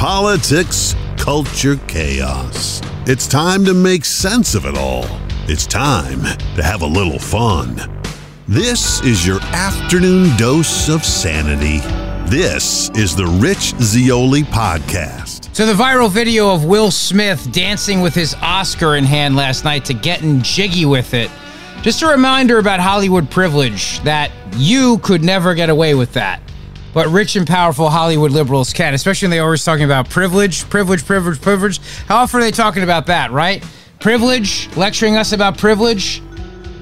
politics, culture, chaos. It's time to make sense of it all. It's time to have a little fun. This is your afternoon dose of sanity. This is the Rich Zeoli Podcast. So, the viral video of Will Smith dancing with his Oscar in hand last night to getting jiggy with it. Just a reminder about Hollywood privilege that you could never get away with that. But rich and powerful Hollywood liberals can, especially when they're always talking about privilege, privilege, privilege, privilege. How often are they talking about that, right? Privilege, lecturing us about privilege,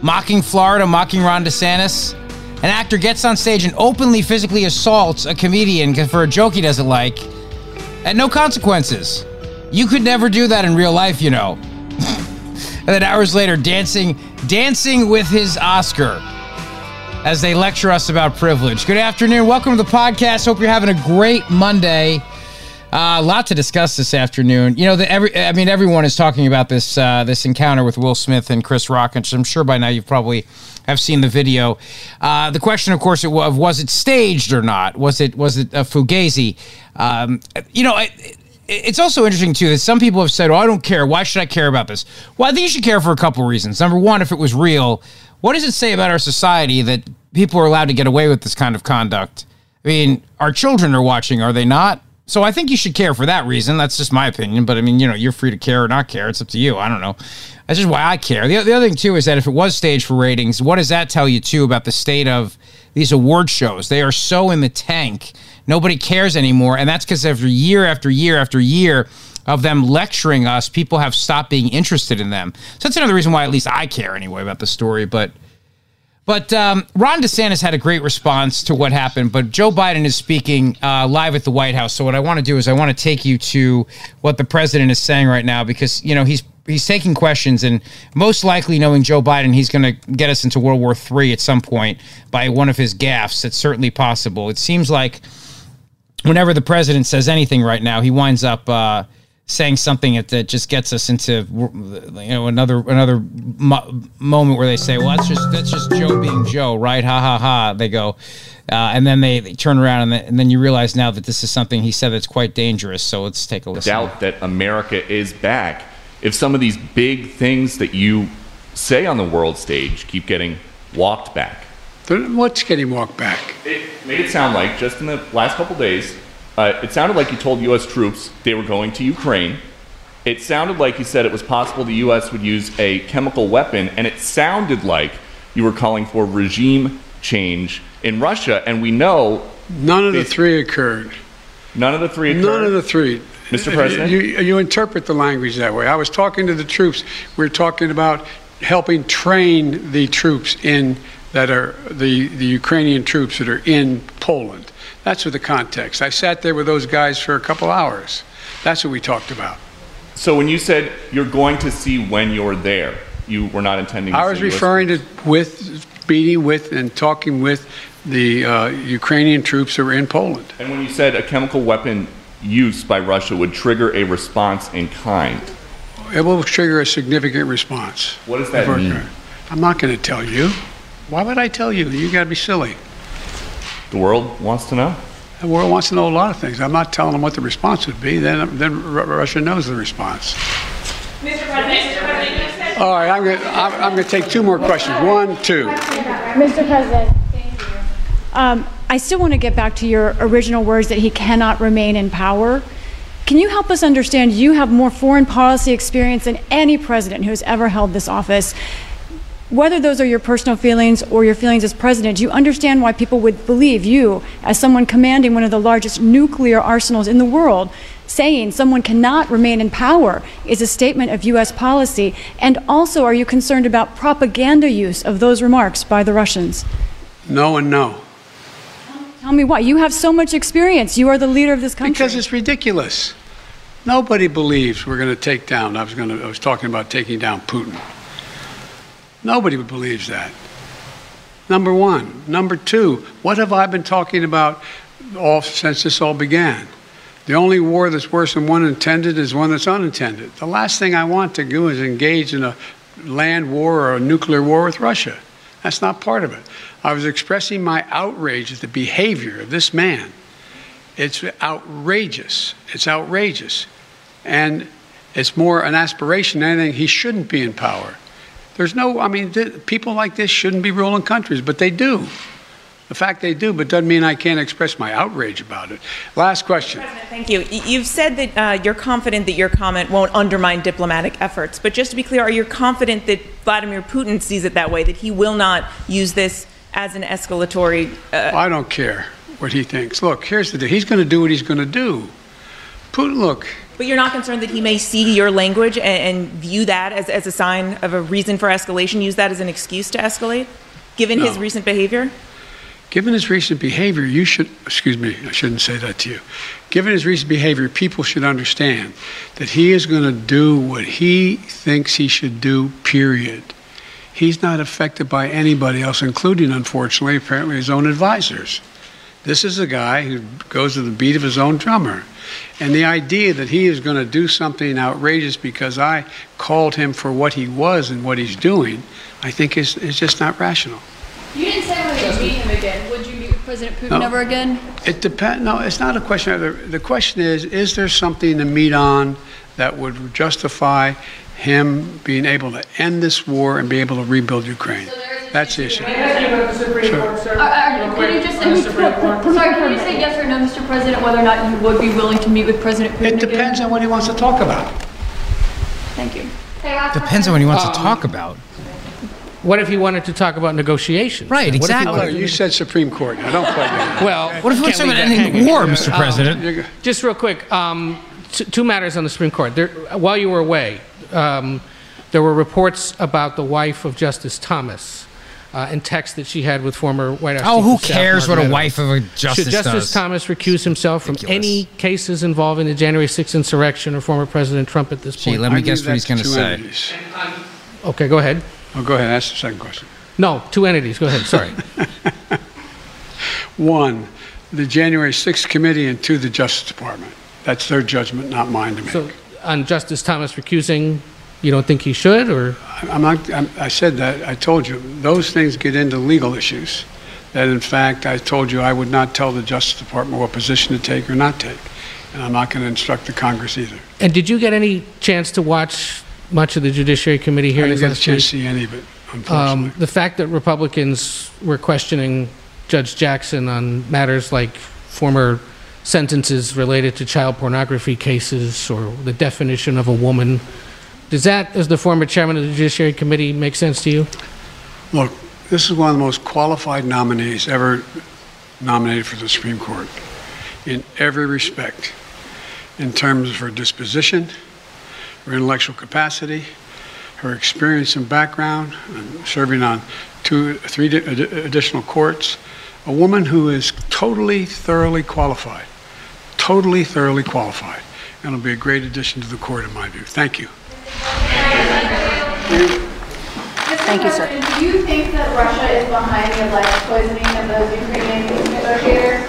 mocking Florida, mocking Ron DeSantis. An actor gets on stage and openly physically assaults a comedian for a joke he doesn't like, and no consequences. You could never do that in real life, you know. and then hours later, dancing, dancing with his Oscar as they lecture us about privilege. Good afternoon. Welcome to the podcast. Hope you're having a great Monday. Uh, a lot to discuss this afternoon. You know, the, every I mean, everyone is talking about this uh, this encounter with Will Smith and Chris Rock, and I'm sure by now you've probably have seen the video. Uh, the question, of course, it was, it staged or not? Was it was it a fugazi? Um, you know, it, it's also interesting too that some people have said, "Oh, I don't care. Why should I care about this?" Well, I think you should care for a couple of reasons. Number one, if it was real, what does it say about our society that people are allowed to get away with this kind of conduct? I mean, our children are watching, are they not? So I think you should care for that reason. That's just my opinion. But I mean, you know, you're free to care or not care. It's up to you. I don't know. That's just why I care. The, the other thing, too, is that if it was staged for ratings, what does that tell you, too, about the state of these award shows? They are so in the tank. Nobody cares anymore. And that's because after year after year after year, of them lecturing us, people have stopped being interested in them. So that's another reason why at least I care anyway about the story. But but um, Ron DeSantis had a great response to what happened. But Joe Biden is speaking uh, live at the White House. So what I want to do is I want to take you to what the president is saying right now because you know he's he's taking questions and most likely knowing Joe Biden, he's going to get us into World War III at some point by one of his gaffes. It's certainly possible. It seems like whenever the president says anything right now, he winds up. Uh, saying something that, that just gets us into you know another another mo- moment where they say, "Well, that's just that's just Joe being Joe, right?" Ha ha ha. They go, uh, and then they, they turn around and, then, and then you realize now that this is something he said that's quite dangerous. So let's take a listen. Doubt that America is back. If some of these big things that you say on the world stage keep getting walked back. What's getting walked back? It made it sound like just in the last couple days uh, it sounded like you told U.S. troops they were going to Ukraine. It sounded like you said it was possible the U.S. would use a chemical weapon, and it sounded like you were calling for regime change in Russia. And we know none of the three occurred. None of the three occurred. None of the three. Mr. President, you, you interpret the language that way. I was talking to the troops. We are talking about helping train the troops in that are the, the Ukrainian troops that are in Poland. That's what the context. I sat there with those guys for a couple hours. That's what we talked about. So when you said you're going to see when you're there, you were not intending. To. I was referring to with meeting with and talking with the uh, Ukrainian troops who were in Poland. And when you said a chemical weapon use by Russia would trigger a response in kind, it will trigger a significant response. What does that mean? I'm not going to tell you. Why would I tell you? You got to be silly. The world wants to know? The world wants to know a lot of things. I'm not telling them what the response would be. Then, then Russia knows the response. Mr. President, All right, I'm going to I'm to take two more questions. One, two. Mr. President, thank you. Um, I still want to get back to your original words that he cannot remain in power. Can you help us understand? You have more foreign policy experience than any president who has ever held this office whether those are your personal feelings or your feelings as president, you understand why people would believe you, as someone commanding one of the largest nuclear arsenals in the world, saying someone cannot remain in power is a statement of U.S. policy? And also, are you concerned about propaganda use of those remarks by the Russians? No and no. Tell me why. You have so much experience. You are the leader of this country. Because it's ridiculous. Nobody believes we're going to take down. I was going to. I was talking about taking down Putin. Nobody believes that. Number one. Number two, what have I been talking about all since this all began? The only war that's worse than one intended is one that's unintended. The last thing I want to do is engage in a land war or a nuclear war with Russia. That's not part of it. I was expressing my outrage at the behavior of this man It's outrageous. It's outrageous. And it's more an aspiration than anything. He shouldn't be in power. There's no, I mean, th- people like this shouldn't be ruling countries, but they do. The fact they do, but doesn't mean I can't express my outrage about it. Last question. Thank you. You've said that uh, you're confident that your comment won't undermine diplomatic efforts. But just to be clear, are you confident that Vladimir Putin sees it that way, that he will not use this as an escalatory? Uh, I don't care what he thinks. Look, here's the deal. He's going to do what he's going to do. Putin, look, but you're not concerned that he may see your language and, and view that as, as a sign of a reason for escalation, use that as an excuse to escalate, given his recent behavior? Given his recent behavior, you should, excuse me, I shouldn't say that to you. Given his recent behavior, people should understand that he is going to do what he thinks he should do, period. He's not affected by anybody else, including, unfortunately, apparently his own advisors. This is a guy who goes to the beat of his own drummer. And the idea that he is going to do something outrageous because I called him for what he was and what he's doing, I think is, is just not rational. You didn't say whether you'd meet him again. Would you meet President Putin No. ever again? It depends. No, it's not a question. Of the, the question is: Is there something to meet on that would justify him being able to end this war and be able to rebuild Ukraine? That's the issue. Are, are, can you just, I sorry, can you say yes or no, Mr. President, whether or not you would be willing to meet with President Putin It again? depends on what he wants to talk about. Thank you. Depends on what he wants to talk about. What if he wanted to talk about negotiations? Right, What if exactly. Oh, you said Supreme Court. Now don't play that. Well, What if he wants to can't talk about ending the hanging. war, Mr. President? You Just real quick, um, t- two matters on the Supreme Court. There, while you were away, um, there were reports about the wife of Justice Thomas uh, and texts that she had with former White House. Oh, who cares Mark what a wife of a justice Should Justice does? Thomas recuse himself from Ridiculous. any cases involving the January 6th insurrection or former President Trump at this Gee, point? let me leave guess what he's going to say. entities. okay, go ahead. Oh, go ahead. Ask the second question. No, two entities. Go ahead. Sorry. One, the January 6th committee, and two, the Justice Department. That's their judgment, not mine to make. so, on Justice Thomas recusing, you don't think he should, or I'm not, I'm, I said that, I told you, those things get into legal issues. That in fact, I told you I would not tell the Justice Department what position to take or not take. And I'm not going to instruct the Congress either. And did you get any chance to watch much of the Judiciary Committee hearings? I didn't get a chance to see any of it, Um, unfortunately. the fact that Republicans were questioning Judge Jackson on matters like former sentences related to child pornography cases or the definition of a woman, does that, as the former chairman of the Judiciary Committee, make sense to you? Look, this is one of the most qualified nominees ever nominated for the Supreme Court in every respect, in terms of her disposition, her intellectual capacity, her experience and background, and serving on two, three di- additional courts. A woman who is totally, thoroughly qualified, totally, thoroughly qualified, and will be a great addition to the court, in my view. Thank you. Thank you, sir. Do you think that Russia is behind the alleged poisoning of those Ukrainian peace negotiators?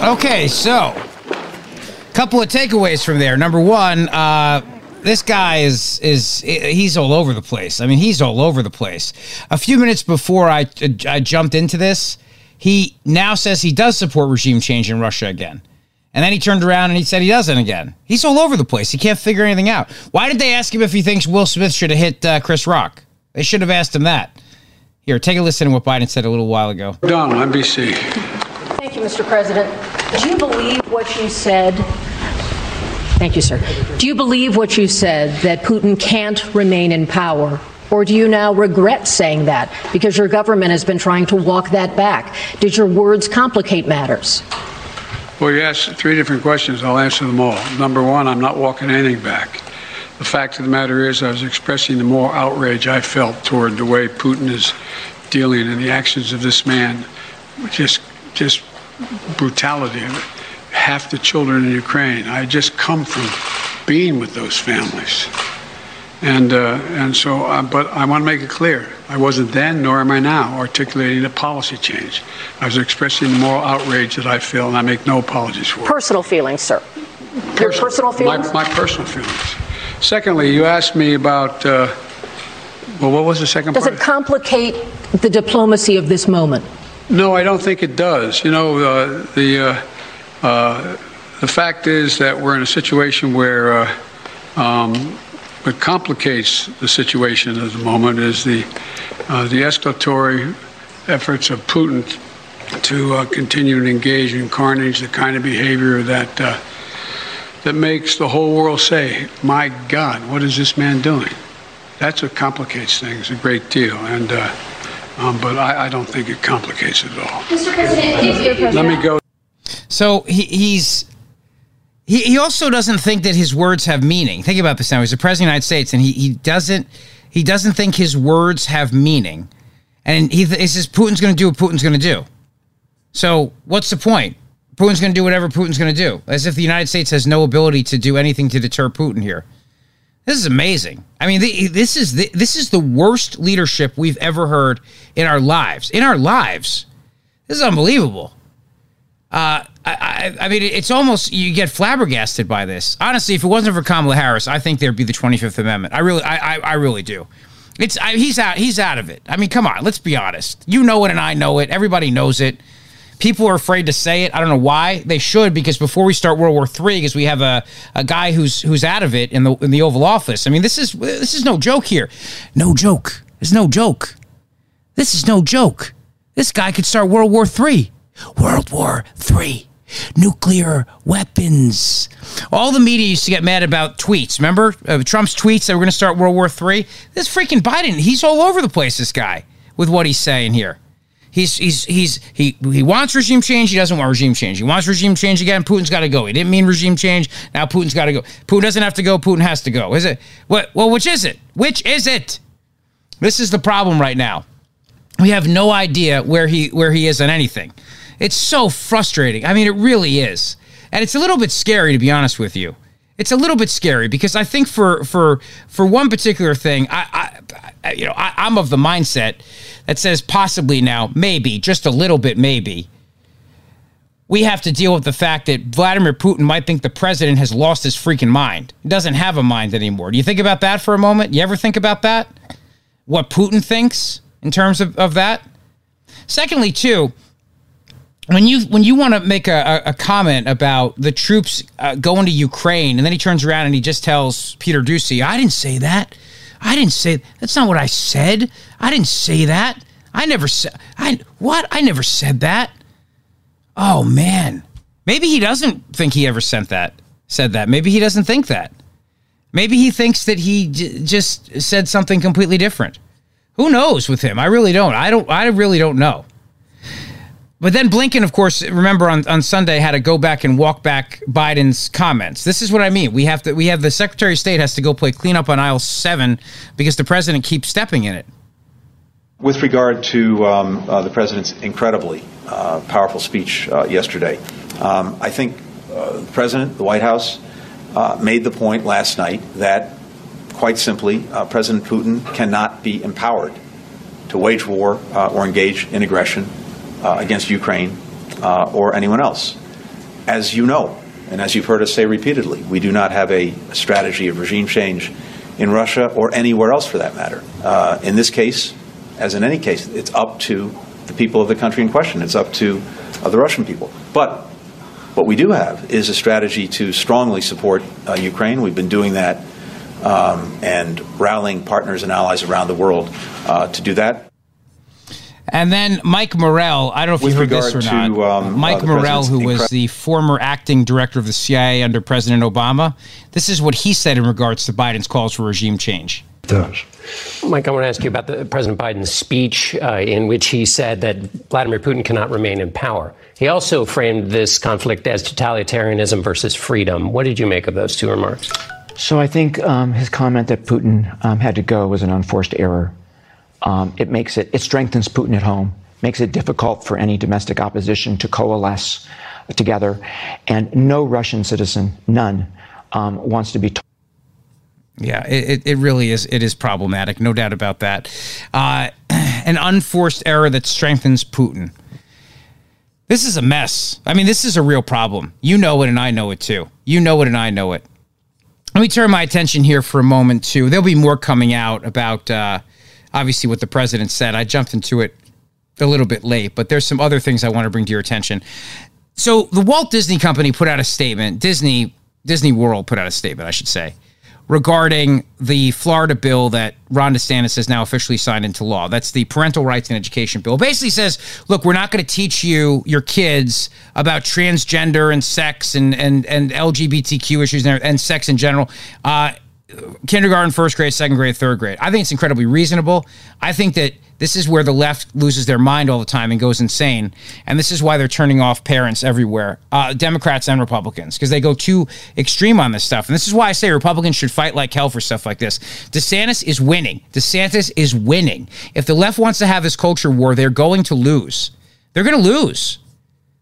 Okay, so a couple of takeaways from there. Number one, uh, this guy is is he's all over the place. I mean, he's all over the place. A few minutes before I I jumped into this, he now says he does support regime change in Russia again. And then he turned around and he said he doesn't again. He's all over the place. He can't figure anything out. Why did they ask him if he thinks Will Smith should have hit uh, Chris Rock? They should have asked him that. Here, take a listen to what Biden said a little while ago. Donald, NBC. Thank you, Mr. President. Do you believe what you said? Thank you, sir. Do you believe what you said that Putin can't remain in power? Or do you now regret saying that because your government has been trying to walk that back? Did your words complicate matters? Well, you asked three different questions. I'll answer them all. Number one, I'm not walking anything back. The fact of the matter is, I was expressing the more outrage I felt toward the way Putin is dealing and the actions of this man. Just, just brutality. Half the children in Ukraine. I just come from being with those families. And, uh, and so, uh, but I want to make it clear I wasn't then, nor am I now, articulating a policy change. I was expressing the moral outrage that I feel, and I make no apologies for it. Personal feelings, sir. Your personal feelings? My, my personal feelings. Secondly, you asked me about, uh, well, what was the second Does part? it complicate the diplomacy of this moment? No, I don't think it does. You know, uh, the uh, uh, the fact is that we're in a situation where uh, um, what complicates the situation at the moment is the uh, the escalatory efforts of Putin to uh, continue to engage in carnage, the kind of behavior that that makes the whole world say, "My God, what is this man doing?" That's what complicates things a great deal, and. Um, but I, I, don't think it complicates it at all. Mr. President, let me go. So he, he's he, he also doesn't think that his words have meaning. Think about this now. He's the president of the United States, and he, he doesn't he doesn't think his words have meaning. And he, he says Putin's going to do what Putin's going to do. So what's the point? Putin's going to do whatever Putin's going to do, as if the United States has no ability to do anything to deter Putin here. This is amazing. I mean, the, this is the, this is the worst leadership we've ever heard in our lives. In our lives, this is unbelievable. Uh, I, I, mean, it's almost you get flabbergasted by this. Honestly, if it wasn't for Kamala Harris, I think there'd be the Twenty Fifth Amendment. I really, I, I, I really do. It's I, he's out. He's out of it. I mean, come on. Let's be honest. You know it, and I know it. Everybody knows it. People are afraid to say it. I don't know why. They should because before we start World War III, because we have a, a guy who's who's out of it in the in the Oval Office. I mean, this is this is no joke here. No joke. It's no joke. This is no joke. This guy could start World War III. World War III. Nuclear weapons. All the media used to get mad about tweets. Remember uh, Trump's tweets that we're going to start World War III? This freaking Biden, he's all over the place, this guy, with what he's saying here. He's he's he's he he wants regime change. He doesn't want regime change. He wants regime change again. Putin's got to go. He didn't mean regime change. Now Putin's got to go. Putin doesn't have to go. Putin has to go. Is it what? Well, which is it? Which is it? This is the problem right now. We have no idea where he where he is on anything. It's so frustrating. I mean, it really is, and it's a little bit scary to be honest with you. It's a little bit scary because I think for for for one particular thing, I, I you know I, I'm of the mindset that says possibly now, maybe, just a little bit, maybe, we have to deal with the fact that Vladimir Putin might think the president has lost his freaking mind. He doesn't have a mind anymore. Do you think about that for a moment? You ever think about that? What Putin thinks in terms of, of that? Secondly, too, when you when you want to make a, a, comment about the troops uh, going to Ukraine, and then he turns around and he just tells Peter Doocy, "I didn't say that. I didn't say that's not what I said. I didn't say that. I never said I what? I never said that. Oh man. Maybe he doesn't think he ever sent that. Said that. Maybe he doesn't think that. Maybe he thinks that he j- just said something completely different. Who knows with him? I really don't. I don't I really don't know. But then Blinken, of course, remember on, on Sunday had to go back and walk back Biden's comments. This is what I mean. We have to we have the Secretary of State has to go play cleanup on aisle seven because the president keeps stepping in it. With regard to um, uh, the president's incredibly uh, powerful speech uh, yesterday, um, I think uh, the president, the White House, uh, made the point last night that, quite simply, uh, President Putin cannot be empowered to wage war or engage in aggression uh, against Ukraine uh, or anyone else. As you know, and as you've heard us say repeatedly, we do not have a strategy of regime change in Russia or anywhere else for that matter. Uh, in this case, as in any case, it's up to the people of the country in question. It's up to uh, the Russian people. But what we do have is a strategy to strongly support uh, Ukraine. We've been doing that um, and rallying partners and allies around the world uh, to do that. And then Mike Morell, I don't know if With you heard this or to, not. Um, Mike uh, Morell, who was the former acting director of the CIA under President Obama, this is what he said in regards to Biden's calls for regime change. Does. Mike, I want to ask you about the, President Biden's speech uh, in which he said that Vladimir Putin cannot remain in power. He also framed this conflict as totalitarianism versus freedom. What did you make of those two remarks? So I think um, his comment that Putin um, had to go was an unforced error. Um, it makes it, it strengthens Putin at home, makes it difficult for any domestic opposition to coalesce together. And no Russian citizen, none, um, wants to be. T- yeah, it, it really is. It is problematic, no doubt about that. Uh, an unforced error that strengthens Putin. This is a mess. I mean, this is a real problem. You know it, and I know it too. You know it, and I know it. Let me turn my attention here for a moment too. There'll be more coming out about uh, obviously what the president said. I jumped into it a little bit late, but there's some other things I want to bring to your attention. So the Walt Disney Company put out a statement. Disney Disney World put out a statement, I should say, regarding the Florida bill that Ron DeSantis has now officially signed into law. That's the Parental Rights and Education Bill. It basically says, look, we're not going to teach you, your kids, about transgender and sex and, and, and LGBTQ issues and, and sex in general. Uh, kindergarten, first grade, second grade, third grade. I think it's incredibly reasonable. I think that this is where the left loses their mind all the time and goes insane. And this is why they're turning off parents everywhere, uh, Democrats and Republicans, because they go too extreme on this stuff. And this is why I say Republicans should fight like hell for stuff like this. DeSantis is winning. DeSantis is winning. If the left wants to have this culture war, they're going to lose. They're going to lose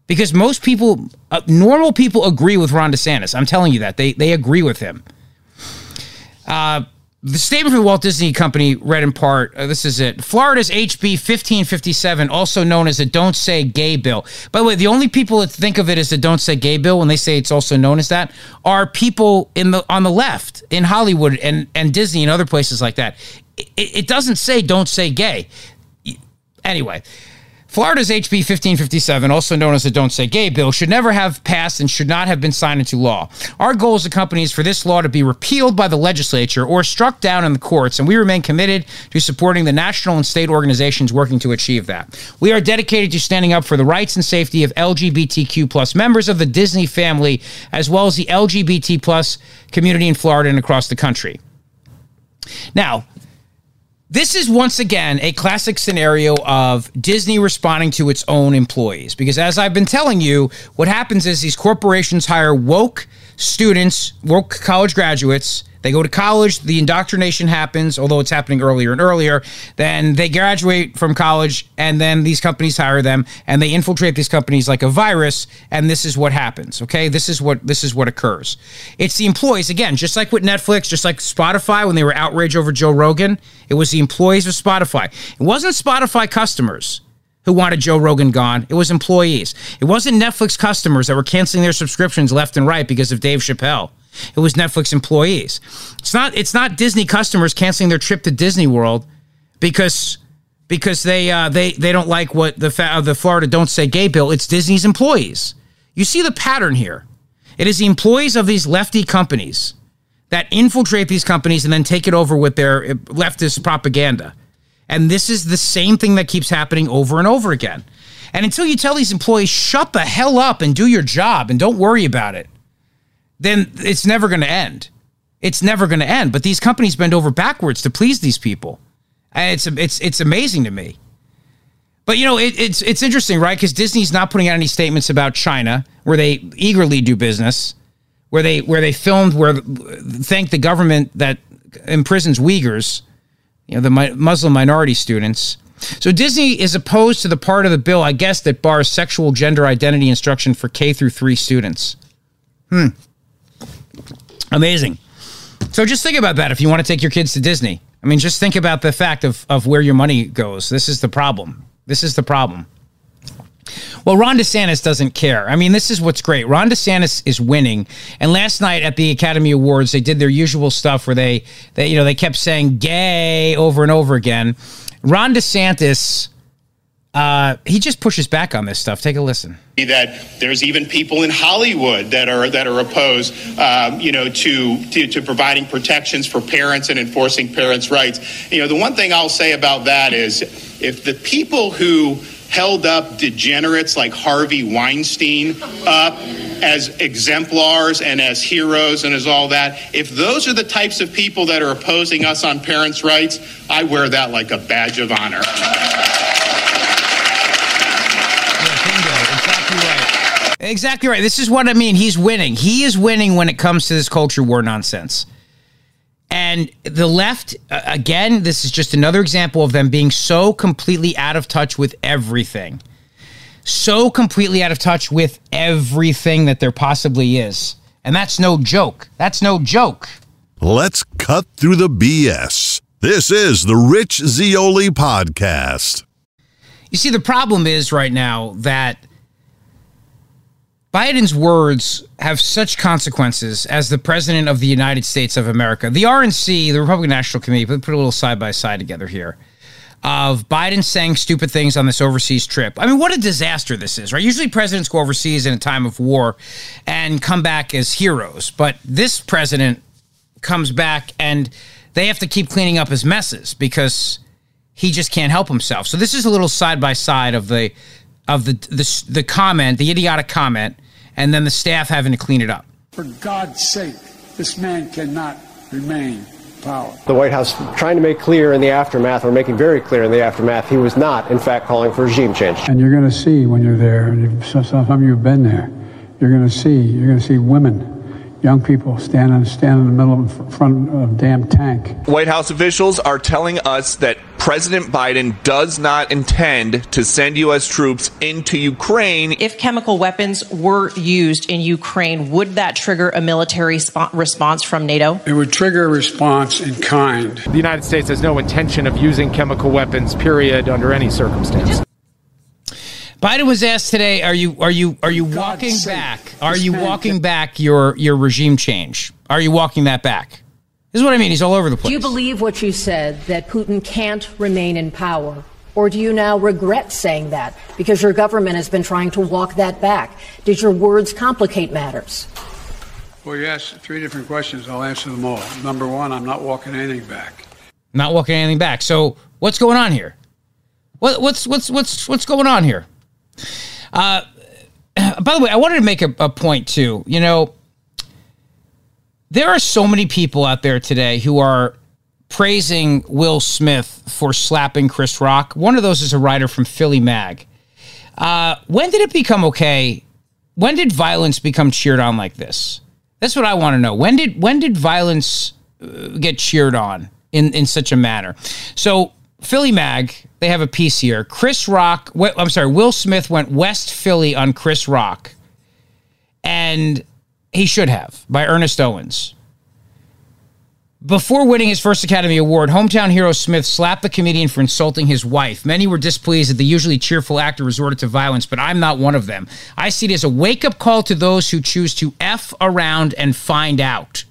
because most people, uh, normal people, agree with Ron DeSantis. I'm telling you that they they agree with him. Uh, the statement from the Walt Disney Company read in part uh, this is it. Florida's HB 1557, also known as the Don't Say Gay Bill. By the way, the only people that think of it as the Don't Say Gay Bill when they say it's also known as that are people in the on the left in Hollywood and, and Disney and other places like that. It, it doesn't say Don't Say Gay. Anyway, Florida's HB 1557, also known as the Don't Say Gay bill, should never have passed and should not have been signed into law. Our goal as a company is for this law to be repealed by the legislature or struck down in the courts, and we remain committed to supporting the national and state organizations working to achieve that. We are dedicated to standing up for the rights and safety of LGBTQ plus members of the Disney family, as well as the LGBT plus community in Florida and across the country. Now, this is once again a classic scenario of Disney responding to its own employees. Because as I've been telling you, what happens is these corporations hire woke students, woke college graduates, they go to college, the indoctrination happens, although it's happening earlier and earlier. Then they graduate from college, and then these companies hire them, and they infiltrate these companies like a virus. And this is what happens. Okay, this is what this is what occurs. It's the employees again, just like with Netflix, just like Spotify when they were outraged over Joe Rogan. It was the employees of Spotify. It wasn't Spotify customers who wanted Joe Rogan gone. It was employees. It wasn't Netflix customers that were canceling their subscriptions left and right because of Dave Chappelle. It was Netflix employees. It's not it's not Disney customers canceling their trip to Disney World because because they uh, they they don't like what the fa- the Florida Don't Say Gay bill. It's Disney's employees. You see the pattern here. It is the employees of these lefty companies that infiltrate these companies and then take it over with their uh, leftist propaganda. And this is the same thing that keeps happening over and over again. And until you tell these employees, shut the hell up and do your job and don't worry about it, then it's never going to end. It's never going to end. But these companies bend over backwards to please these people. And it's it's it's amazing to me. But you know, it, it's it's interesting, right? Because Disney's not putting out any statements about China, where they eagerly do business, where they where they filmed, where thank the government that imprisons Uyghurs, you know, the Muslim minority students. So Disney is opposed to the part of the bill, I guess, that bars sexual gender identity instruction for K through three students. Hmm. Amazing. So just think about that if you want to take your kids to Disney. I mean, just think about the fact of, of where your money goes. This is the problem. This is the problem. Well, Ron DeSantis doesn't care. I mean, this is what's great. Ron DeSantis is winning. And last night at the Academy Awards, they did their usual stuff where they, they you know, they kept saying gay over and over again. Ron DeSantis uh, he just pushes back on this stuff. Take a listen. That there's even people in Hollywood that are that are opposed, um, you know, to, to to providing protections for parents and enforcing parents' rights. You know, the one thing I'll say about that is, if the people who held up degenerates like Harvey Weinstein up as exemplars and as heroes and as all that, if those are the types of people that are opposing us on parents' rights, I wear that like a badge of honor. Exactly right. This is what I mean. He's winning. He is winning when it comes to this culture war nonsense. And the left, again, this is just another example of them being so completely out of touch with everything. So completely out of touch with everything that there possibly is. And that's no joke. That's no joke. Let's cut through the BS. This is the Rich Zeoli podcast. You see, the problem is right now that Biden's words have such consequences as the president of the United States of America. The RNC, the Republican National Committee, put, a little side by side together here. of Biden saying stupid things on this overseas trip. I mean, what a disaster this is, right? Usually presidents go overseas in a time of war and come back as heroes, but this president comes back and they have to keep cleaning up his messes because he just can't help himself. So this is a little side by side of the of the the the comment, the idiotic comment, and then the staff having to clean it up. For God's sake, this man cannot remain power. The White House trying to make clear in the aftermath, or making very clear in the aftermath, he was not, in fact, calling for regime change. And you're going to see when you're there, and some, some of you have been there, you're going to see, you're going to see women young people standing stand in the middle of front of a damn tank. White House officials are telling us that President Biden does not intend to send U.S. troops into Ukraine. If chemical weapons were used in Ukraine, would that trigger a military sp- response from NATO? It would trigger a response in kind. The United States has no intention of using chemical weapons, period, under any circumstance. Biden was asked today, "Are you are you are you walking back? Are you walking back your your regime change? Are you walking that back?" This is what I mean. He's all over the place. Do you believe what you said that Putin can't remain in power? Or do you now regret saying that because your government has been trying to walk that back? Did your words complicate matters? Well, you asked three different questions. I'll answer them all. Number one, I'm not walking anything back. Not walking anything back. So what's going on here? What, what's what's what's what's going on here? Uh, by the way, I wanted to make a, a point too. You know, there are so many people out there today who are praising Will Smith for slapping Chris Rock. One of those is a writer from Philly Mag. Uh, when did it become okay? When did violence become cheered on like this? That's what I want to know. When did when did violence uh, get cheered on in in such a manner? So Philly Mag, they have a piece here. Chris Rock, I'm sorry, Will Smith went West Philly on Chris Rock, and he should have by Ernest Owens. Before winning his first Academy Award, hometown hero Smith slapped the comedian for insulting his wife. Many were displeased that the usually cheerful actor resorted to violence, but I'm not one of them. I see it as a wake up call to those who choose to F around and find out.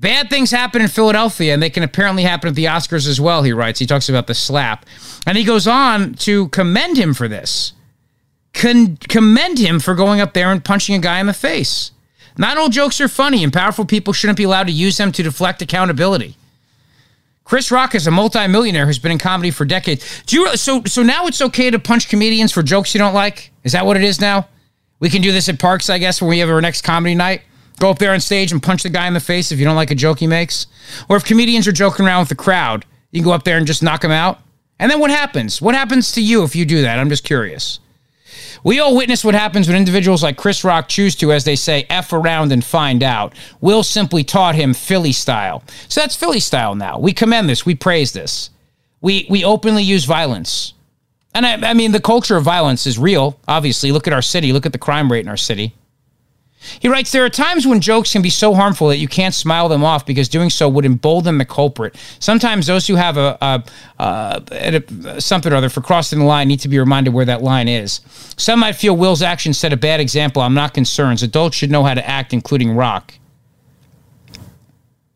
Bad things happen in Philadelphia, and they can apparently happen at the Oscars as well, he writes. He talks about the slap. And he goes on to commend him for this. Con- commend him for going up there and punching a guy in the face. Not all jokes are funny, and powerful people shouldn't be allowed to use them to deflect accountability. Chris Rock is a multimillionaire who's been in comedy for decades. Do you so so now it's okay to punch comedians for jokes you don't like? Is that what it is now? We can do this at parks, I guess, when we have our next comedy night. Go up there on stage and punch the guy in the face if you don't like a joke he makes. Or if comedians are joking around with the crowd, you can go up there and just knock them out. And then what happens? What happens to you if you do that? I'm just curious. We all witness what happens when individuals like Chris Rock choose to, as they say, F around and find out. Will simply taught him Philly style. So that's Philly style now. We commend this. We praise this. We, we openly use violence. And I, I mean, the culture of violence is real, obviously. Look at our city. Look at the crime rate in our city. He writes, There are times when jokes can be so harmful that you can't smile them off because doing so would embolden the culprit. Sometimes those who have a, a, a, a, something or other for crossing the line need to be reminded where that line is. Some might feel Will's actions set a bad example. I'm not concerned. Adults should know how to act, including Rock.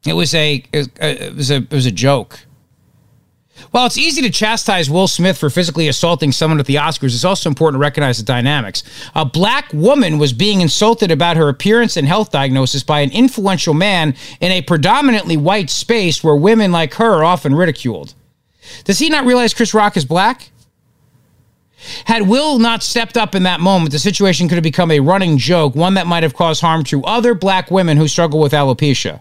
It was a it was a it was a joke. While it's easy to chastise Will Smith for physically assaulting someone at the Oscars, it's also important to recognize the dynamics. A black woman was being insulted about her appearance and health diagnosis by an influential man in a predominantly white space where women like her are often ridiculed. Does he not realize Chris Rock is black? Had Will not stepped up in that moment, the situation could have become a running joke, one that might have caused harm to other black women who struggle with alopecia.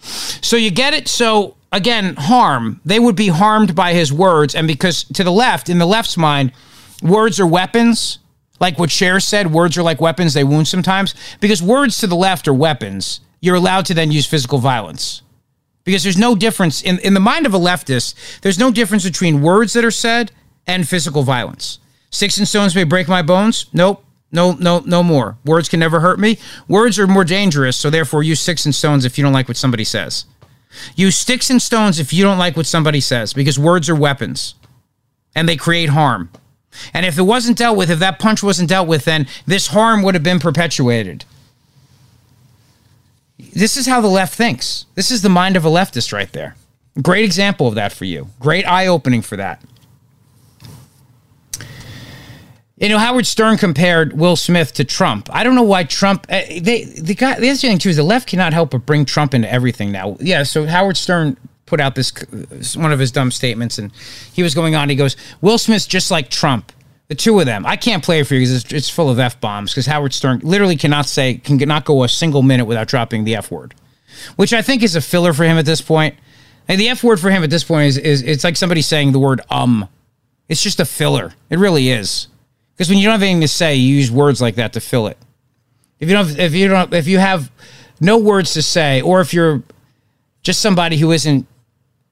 So you get it? So again, harm. They would be harmed by his words. And because to the left, in the left's mind, words are weapons. Like what Cher said, words are like weapons, they wound sometimes. Because words to the left are weapons, you're allowed to then use physical violence. Because there's no difference in, in the mind of a leftist, there's no difference between words that are said and physical violence. Sticks and stones may break my bones. Nope. No, no, no more. Words can never hurt me. Words are more dangerous, so therefore use sticks and stones if you don't like what somebody says. Use sticks and stones if you don't like what somebody says, because words are weapons and they create harm. And if it wasn't dealt with, if that punch wasn't dealt with, then this harm would have been perpetuated. This is how the left thinks. This is the mind of a leftist right there. Great example of that for you. Great eye opening for that. You know, Howard Stern compared Will Smith to Trump. I don't know why Trump. Uh, they the guy. The other thing too is the left cannot help but bring Trump into everything now. Yeah. So Howard Stern put out this one of his dumb statements, and he was going on. He goes, "Will Smith's just like Trump." The two of them. I can't play it for you because it's, it's full of f bombs. Because Howard Stern literally cannot say can not go a single minute without dropping the f word, which I think is a filler for him at this point. And the f word for him at this point is is it's like somebody saying the word um. It's just a filler. It really is. Because when you don't have anything to say, you use words like that to fill it. If you don't, if you don't, if you have no words to say, or if you're just somebody who isn't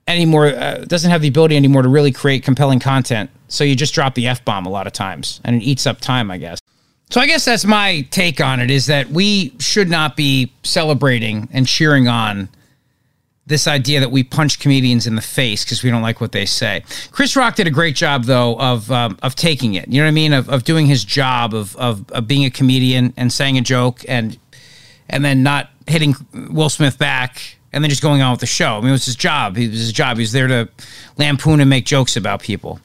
anymore, uh, doesn't have the ability anymore to really create compelling content, so you just drop the f bomb a lot of times, and it eats up time, I guess. So I guess that's my take on it: is that we should not be celebrating and cheering on this idea that we punch comedians in the face because we don't like what they say. Chris Rock did a great job though of um, of taking it. You know what I mean? Of, of doing his job of, of of being a comedian and saying a joke and and then not hitting Will Smith back and then just going on with the show. I mean, it was his job. It was his job. He was there to lampoon and make jokes about people.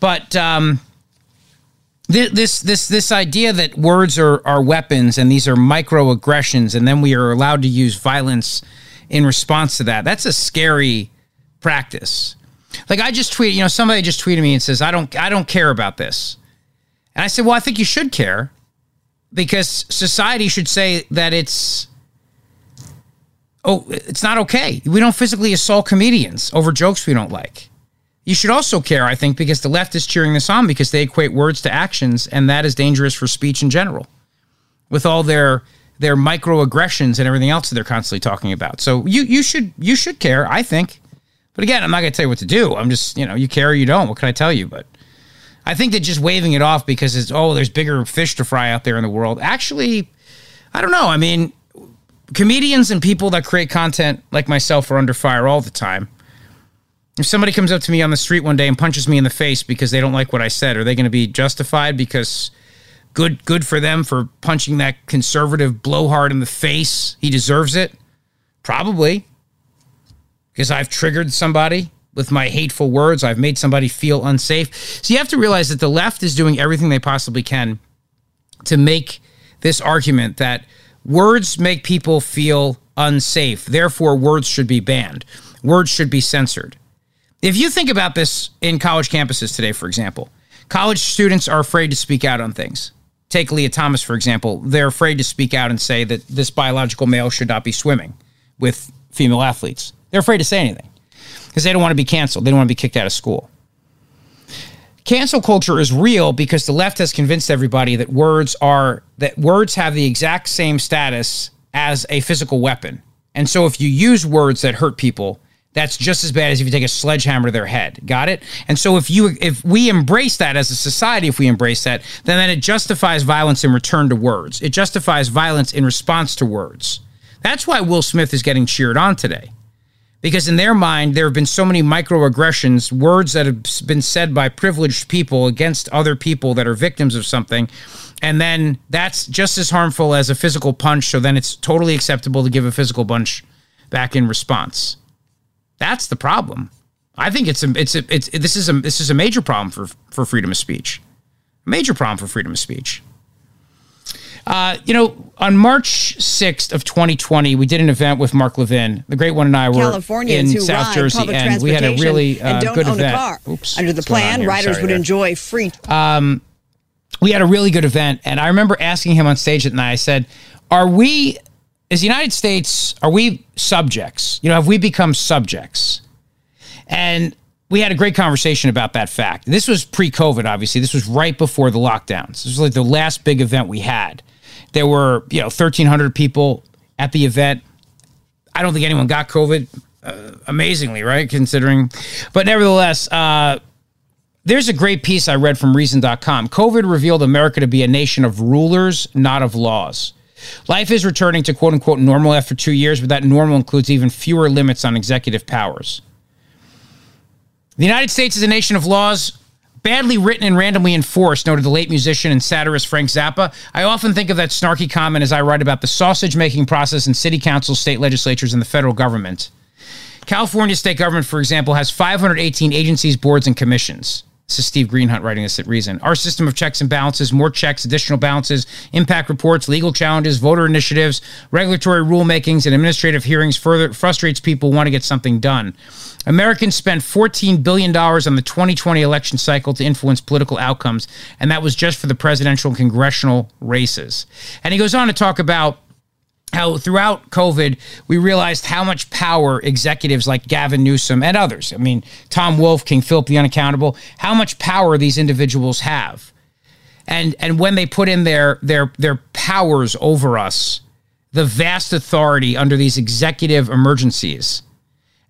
But um, this this this idea that words are are weapons and these are microaggressions, and then we are allowed to use violence in response to that. That's a scary practice. Like I just tweeted, you know, somebody just tweeted me and says, "I don't I don't care about this." And I said, "Well, I think you should care because society should say that it's oh, it's not okay. We don't physically assault comedians over jokes we don't like." You should also care, I think, because the left is cheering this on because they equate words to actions, and that is dangerous for speech in general. With all their their microaggressions and everything else that they're constantly talking about. So you you should you should care, I think. But again, I'm not going to tell you what to do. I'm just, you know, you care or you don't. What can I tell you? But I think that just waving it off because it's oh, there's bigger fish to fry out there in the world. Actually, I don't know. I mean, comedians and people that create content like myself are under fire all the time. If somebody comes up to me on the street one day and punches me in the face because they don't like what I said, are they going to be justified because good good for them for punching that conservative blowhard in the face. He deserves it. Probably. Because I've triggered somebody with my hateful words. I've made somebody feel unsafe. So you have to realize that the left is doing everything they possibly can to make this argument that words make people feel unsafe. Therefore, words should be banned. Words should be censored. If you think about this in college campuses today, for example, college students are afraid to speak out on things take Lia Thomas, for example, they're afraid to speak out and say that this biological male should not be swimming with female athletes. They're afraid to say anything because they don't want to be canceled. They don't want to be kicked out of school. Cancel culture is real because the left has convinced everybody that words are that words have the exact same status as a physical weapon. And so if you use words that hurt people, that's just as bad as if you take a sledgehammer to their head. Got it? And so if you if we embrace that as a society, if we embrace that, then, then it justifies violence in return to words. It justifies violence in response to words. That's why Will Smith is getting cheered on today. Because in their mind, there have been so many microaggressions, words that have been said by privileged people against other people that are victims of something. And then that's just as harmful as a physical punch. So then it's totally acceptable to give a physical punch back in response. That's the problem. I think it's a, it's a, it's this is a this is a major problem for for freedom of speech. Major problem for freedom of speech. Uh, you know, on March 6th of 2020, we did an event with Mark Levin. The great one and I were in South Jersey, and we had a really uh, good event. Oops, Under the plan, riders would there. enjoy free. Um, we had a really good event, and I remember asking him on stage that night. I said, "Are we is the United States, are we subjects? You know, have we become subjects? And we had a great conversation about that fact. This was pre COVID, obviously. This was right before the lockdowns. This was like the last big event we had. There were, you know, 1,300 people at the event. I don't think anyone got COVID, uh, amazingly, right? Considering, but nevertheless, uh, there's a great piece I read from Reason.com. COVID revealed America to be a nation of rulers, not of laws. Life is returning to quote unquote normal after two years, but that normal includes even fewer limits on executive powers. The United States is a nation of laws, badly written and randomly enforced, noted the late musician and satirist Frank Zappa. I often think of that snarky comment as I write about the sausage making process in city councils, state legislatures, and the federal government. California state government, for example, has 518 agencies, boards, and commissions. This is Steve Greenhut writing this at Reason. Our system of checks and balances, more checks, additional balances, impact reports, legal challenges, voter initiatives, regulatory rulemakings, and administrative hearings further frustrates people want to get something done. Americans spent $14 billion on the 2020 election cycle to influence political outcomes, and that was just for the presidential and congressional races. And he goes on to talk about how throughout COVID, we realized how much power executives like Gavin Newsom and others, I mean, Tom Wolf, King Philip the Unaccountable, how much power these individuals have. And, and when they put in their, their, their powers over us, the vast authority under these executive emergencies,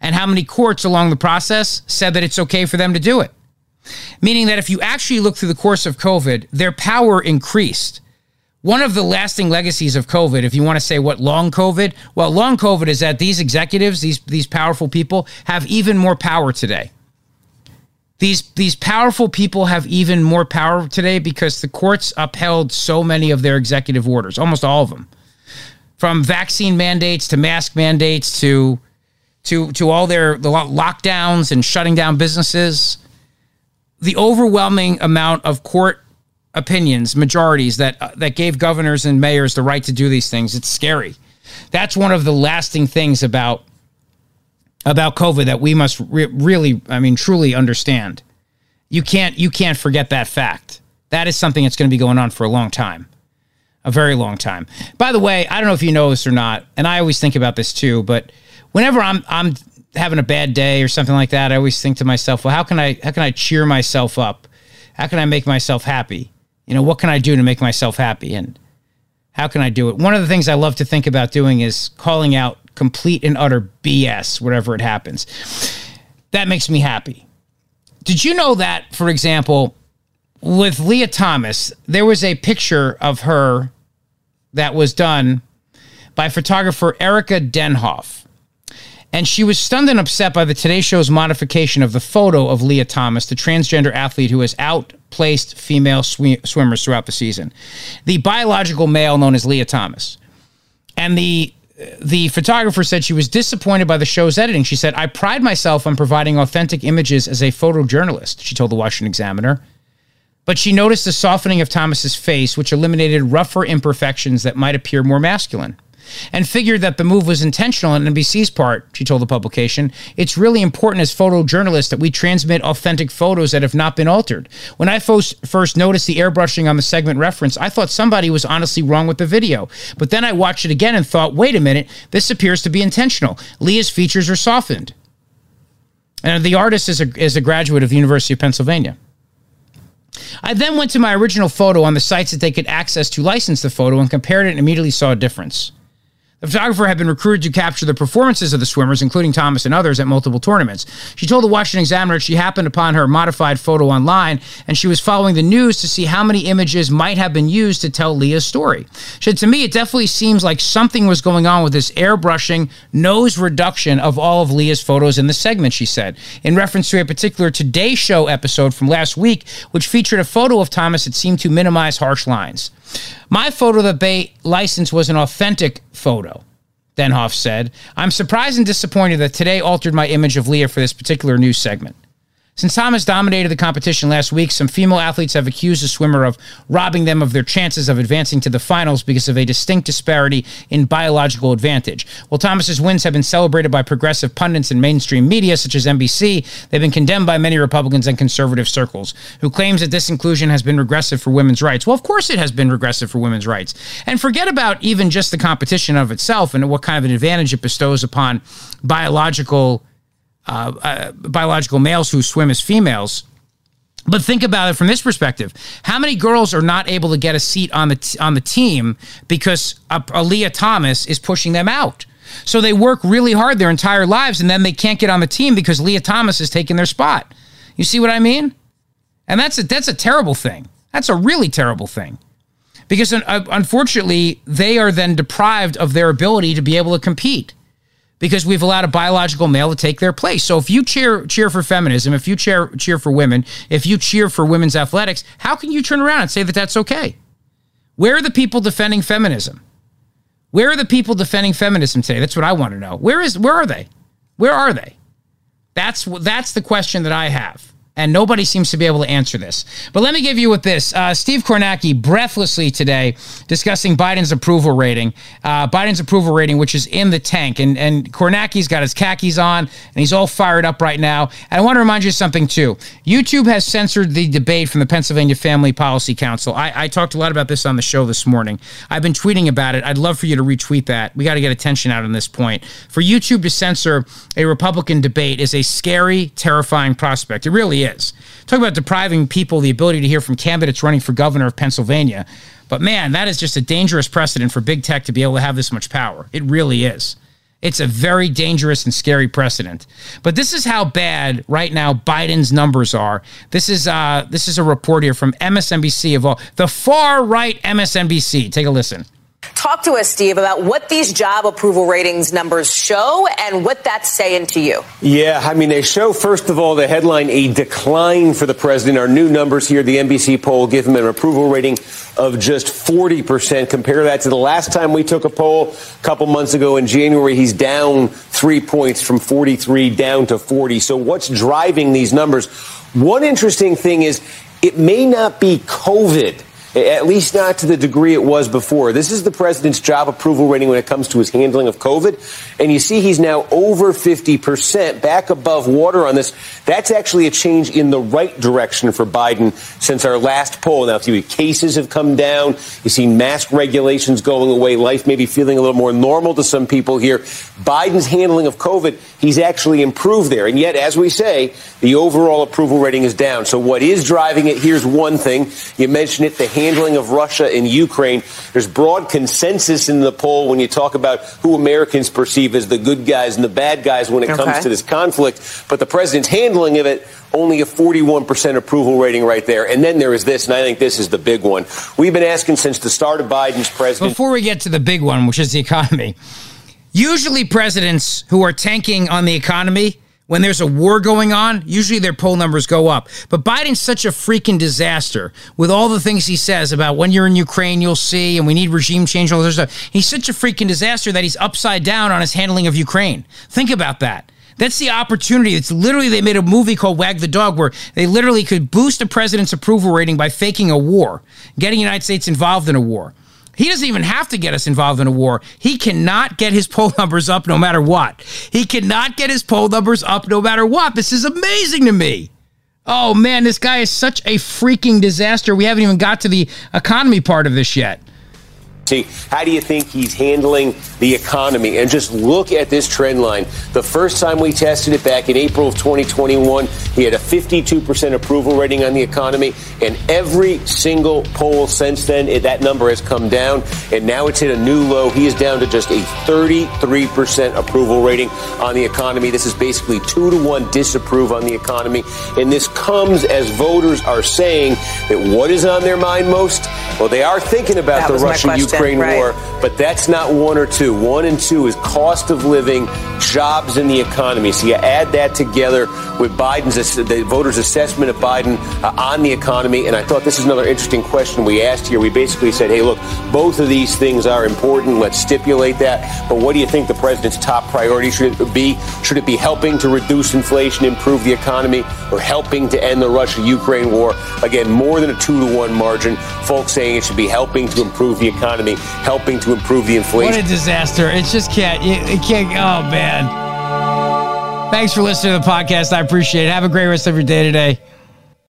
and how many courts along the process said that it's okay for them to do it. Meaning that if you actually look through the course of COVID, their power increased one of the lasting legacies of COVID, if you want to say what long COVID, well, long COVID is that these executives, these these powerful people, have even more power today. These these powerful people have even more power today because the courts upheld so many of their executive orders, almost all of them, from vaccine mandates to mask mandates to to to all their the lockdowns and shutting down businesses. The overwhelming amount of court opinions, majorities that uh, that gave governors and mayors the right to do these things. It's scary. That's one of the lasting things about about COVID that we must re- really, I mean, truly understand. You can't you can't forget that fact. That is something that's going to be going on for a long time, a very long time. By the way, I don't know if you know this or not, and I always think about this too. But whenever I'm I'm having a bad day or something like that, I always think to myself, well, how can I how can I cheer myself up? How can I make myself happy? You know, what can I do to make myself happy? And how can I do it? One of the things I love to think about doing is calling out complete and utter BS, whatever it happens. That makes me happy. Did you know that, for example, with Lia Thomas, there was a picture of her that was done by photographer Erica Denhoff. And she was stunned and upset by the Today Show's modification of the photo of Lia Thomas, the transgender athlete who has outplaced female sw- swimmers throughout the season. The biological male known as Lia Thomas. And the the photographer said she was disappointed by the show's editing. She said, I pride myself on providing authentic images as a photojournalist, she told the Washington Examiner. But she noticed the softening of Thomas's face, which eliminated rougher imperfections that might appear more masculine and figured that the move was intentional on NBC's part, she told the publication. It's really important as photojournalists that we transmit authentic photos that have not been altered. When I first, noticed the airbrushing on the segment reference, I thought somebody was honestly wrong with the video. But then I watched it again and thought, wait a minute, this appears to be intentional. Lia's features are softened. And the artist is a, is a graduate of the University of Pennsylvania. I then went to my original photo on the sites that they could access to license the photo and compared it and immediately saw a difference. The photographer had been recruited to capture the performances of the swimmers, including Thomas and others, at multiple tournaments. She told the Washington Examiner she happened upon her modified photo online and she was following the news to see how many images might have been used to tell Lia's story. She said, To me, it definitely seems like something was going on with this airbrushing, nose reduction of all of Lia's photos in the segment, she said, in reference to a particular Today Show episode from last week, which featured a photo of Thomas that seemed to minimize harsh lines. My photo that they licensed was an authentic photo, Denhoff said. I'm surprised and disappointed that today altered my image of Lia for this particular news segment. Since Thomas dominated the competition last week, some female athletes have accused the swimmer of robbing them of their chances of advancing to the finals because of a distinct disparity in biological advantage. While Thomas's wins have been celebrated by progressive pundits and mainstream media such as NBC, they've been condemned by many Republicans and conservative circles, who claims that this inclusion has been regressive for women's rights. Well, of course it has been regressive for women's rights. And forget about even just the competition of itself and what kind of an advantage it bestows upon biological uh, uh, biological males who swim as females. But think about it from this perspective: How many girls are not able to get a seat on the t- on the team because Aleah Thomas is pushing them out? So they work really hard their entire lives, and then they can't get on the team because Lia Thomas is taking their spot. You see what I mean? And that's a that's a terrible thing. That's a really terrible thing. Because uh, unfortunately, they are then deprived of their ability to be able to compete because we've allowed a biological male to take their place. So if you cheer cheer for feminism, if you cheer cheer for women, if you cheer for women's athletics, how can you turn around and say that that's okay? Where are the people defending feminism? Where are the people defending feminism today? That's what I want to know. Where is where are they? Where are they? That's that's the question that I have and nobody seems to be able to answer this. But let me give you with this: uh, Steve Kornacki breathlessly today discussing Biden's approval rating, uh, Biden's approval rating, which is in the tank, and and Kornacki's got his khakis on, and he's all fired up right now. And I want to remind you something too. YouTube has censored the debate from the Pennsylvania Family Policy Council. I, I talked a lot about this on the show this morning. I've been tweeting about it. I'd love for you to retweet that. We got to get attention out on this point. For YouTube to censor a Republican debate is a scary, terrifying prospect. It really is is. Talk about depriving people the ability to hear from candidates running for governor of Pennsylvania. But man, that is just a dangerous precedent for big tech to be able to have this much power. It really is. It's a very dangerous and scary precedent. But this is how bad right now Biden's numbers are. This is uh, this is a report here from MSNBC of all the far right MSNBC. Take a listen. Talk to us, Steve, about what these job approval ratings numbers show and what that's saying to you. Yeah, I mean, they show, first of all, the headline a decline for the president. Our new numbers here, the NBC poll, give him an approval rating of just 40%. Compare that to the last time we took a poll a couple months ago in January. He's down three points from 43 down to 40. So, what's driving these numbers? One interesting thing is it may not be COVID at least not to the degree it was before. This is the president's job approval rating when it comes to his handling of COVID. And you see he's now over 50%, back above water on this. That's actually a change in the right direction for Biden since our last poll. Now, if you see, cases have come down. You've seen mask regulations going away. Life may be feeling a little more normal to some people here. Biden's handling of COVID, he's actually improved there. And yet, as we say, the overall approval rating is down. So what is driving it? Here's one thing. You mentioned it, the handling of Russia and Ukraine. There's broad consensus in the poll when you talk about who Americans perceive as the good guys and the bad guys when it okay. comes to this conflict. But the president's handling of it, only a 41% approval rating right there. And then there is this, and I think this is the big one. We've been asking since the start of Biden's presidency. Before we get to the big one, which is the economy, usually presidents who are tanking on the economy when there's a war going on, usually their poll numbers go up. But Biden's such a freaking disaster with all the things he says about when you're in Ukraine, you'll see, and we need regime change all this stuff. He's such a freaking disaster that he's upside down on his handling of Ukraine. Think about that. That's the opportunity. It's literally, they made a movie called Wag the Dog where they literally could boost a president's approval rating by faking a war, getting the United States involved in a war. He doesn't even have to get us involved in a war. He cannot get his poll numbers up no matter what. He cannot get his poll numbers up no matter what. This is amazing to me. Oh man, this guy is such a freaking disaster. We haven't even got to the economy part of this yet. See, how do you think he's handling the economy? And just look at this trend line. The first time we tested it back in April of 2021, he had a 52% approval rating on the economy. And every single poll since then, it, that number has come down. And now it's hit a new low. He is down to just a 33% approval rating on the economy. This is basically two to one disapprove on the economy. And this comes as voters are saying that what is on their mind most? Well, they are thinking about that the Russian Ukraine Ukraine right. war, but that's not one or two. One and two is cost of living, jobs, and the economy. So you add that together with Biden's the voters' assessment of Biden uh, on the economy, and I thought this is another interesting question we asked here. We basically said, "Hey, look, both of these things are important. Let's stipulate that. But what do you think the president's top priority should it be? Should it be helping to reduce inflation, improve the economy, or helping to end the Russia-Ukraine war? Again, more than a two to one margin. Folks saying it should be helping to improve the economy." Economy, helping to improve the inflation. What a disaster. It just can't, it can't, oh man. Thanks for listening to the podcast. I appreciate it. Have a great rest of your day today.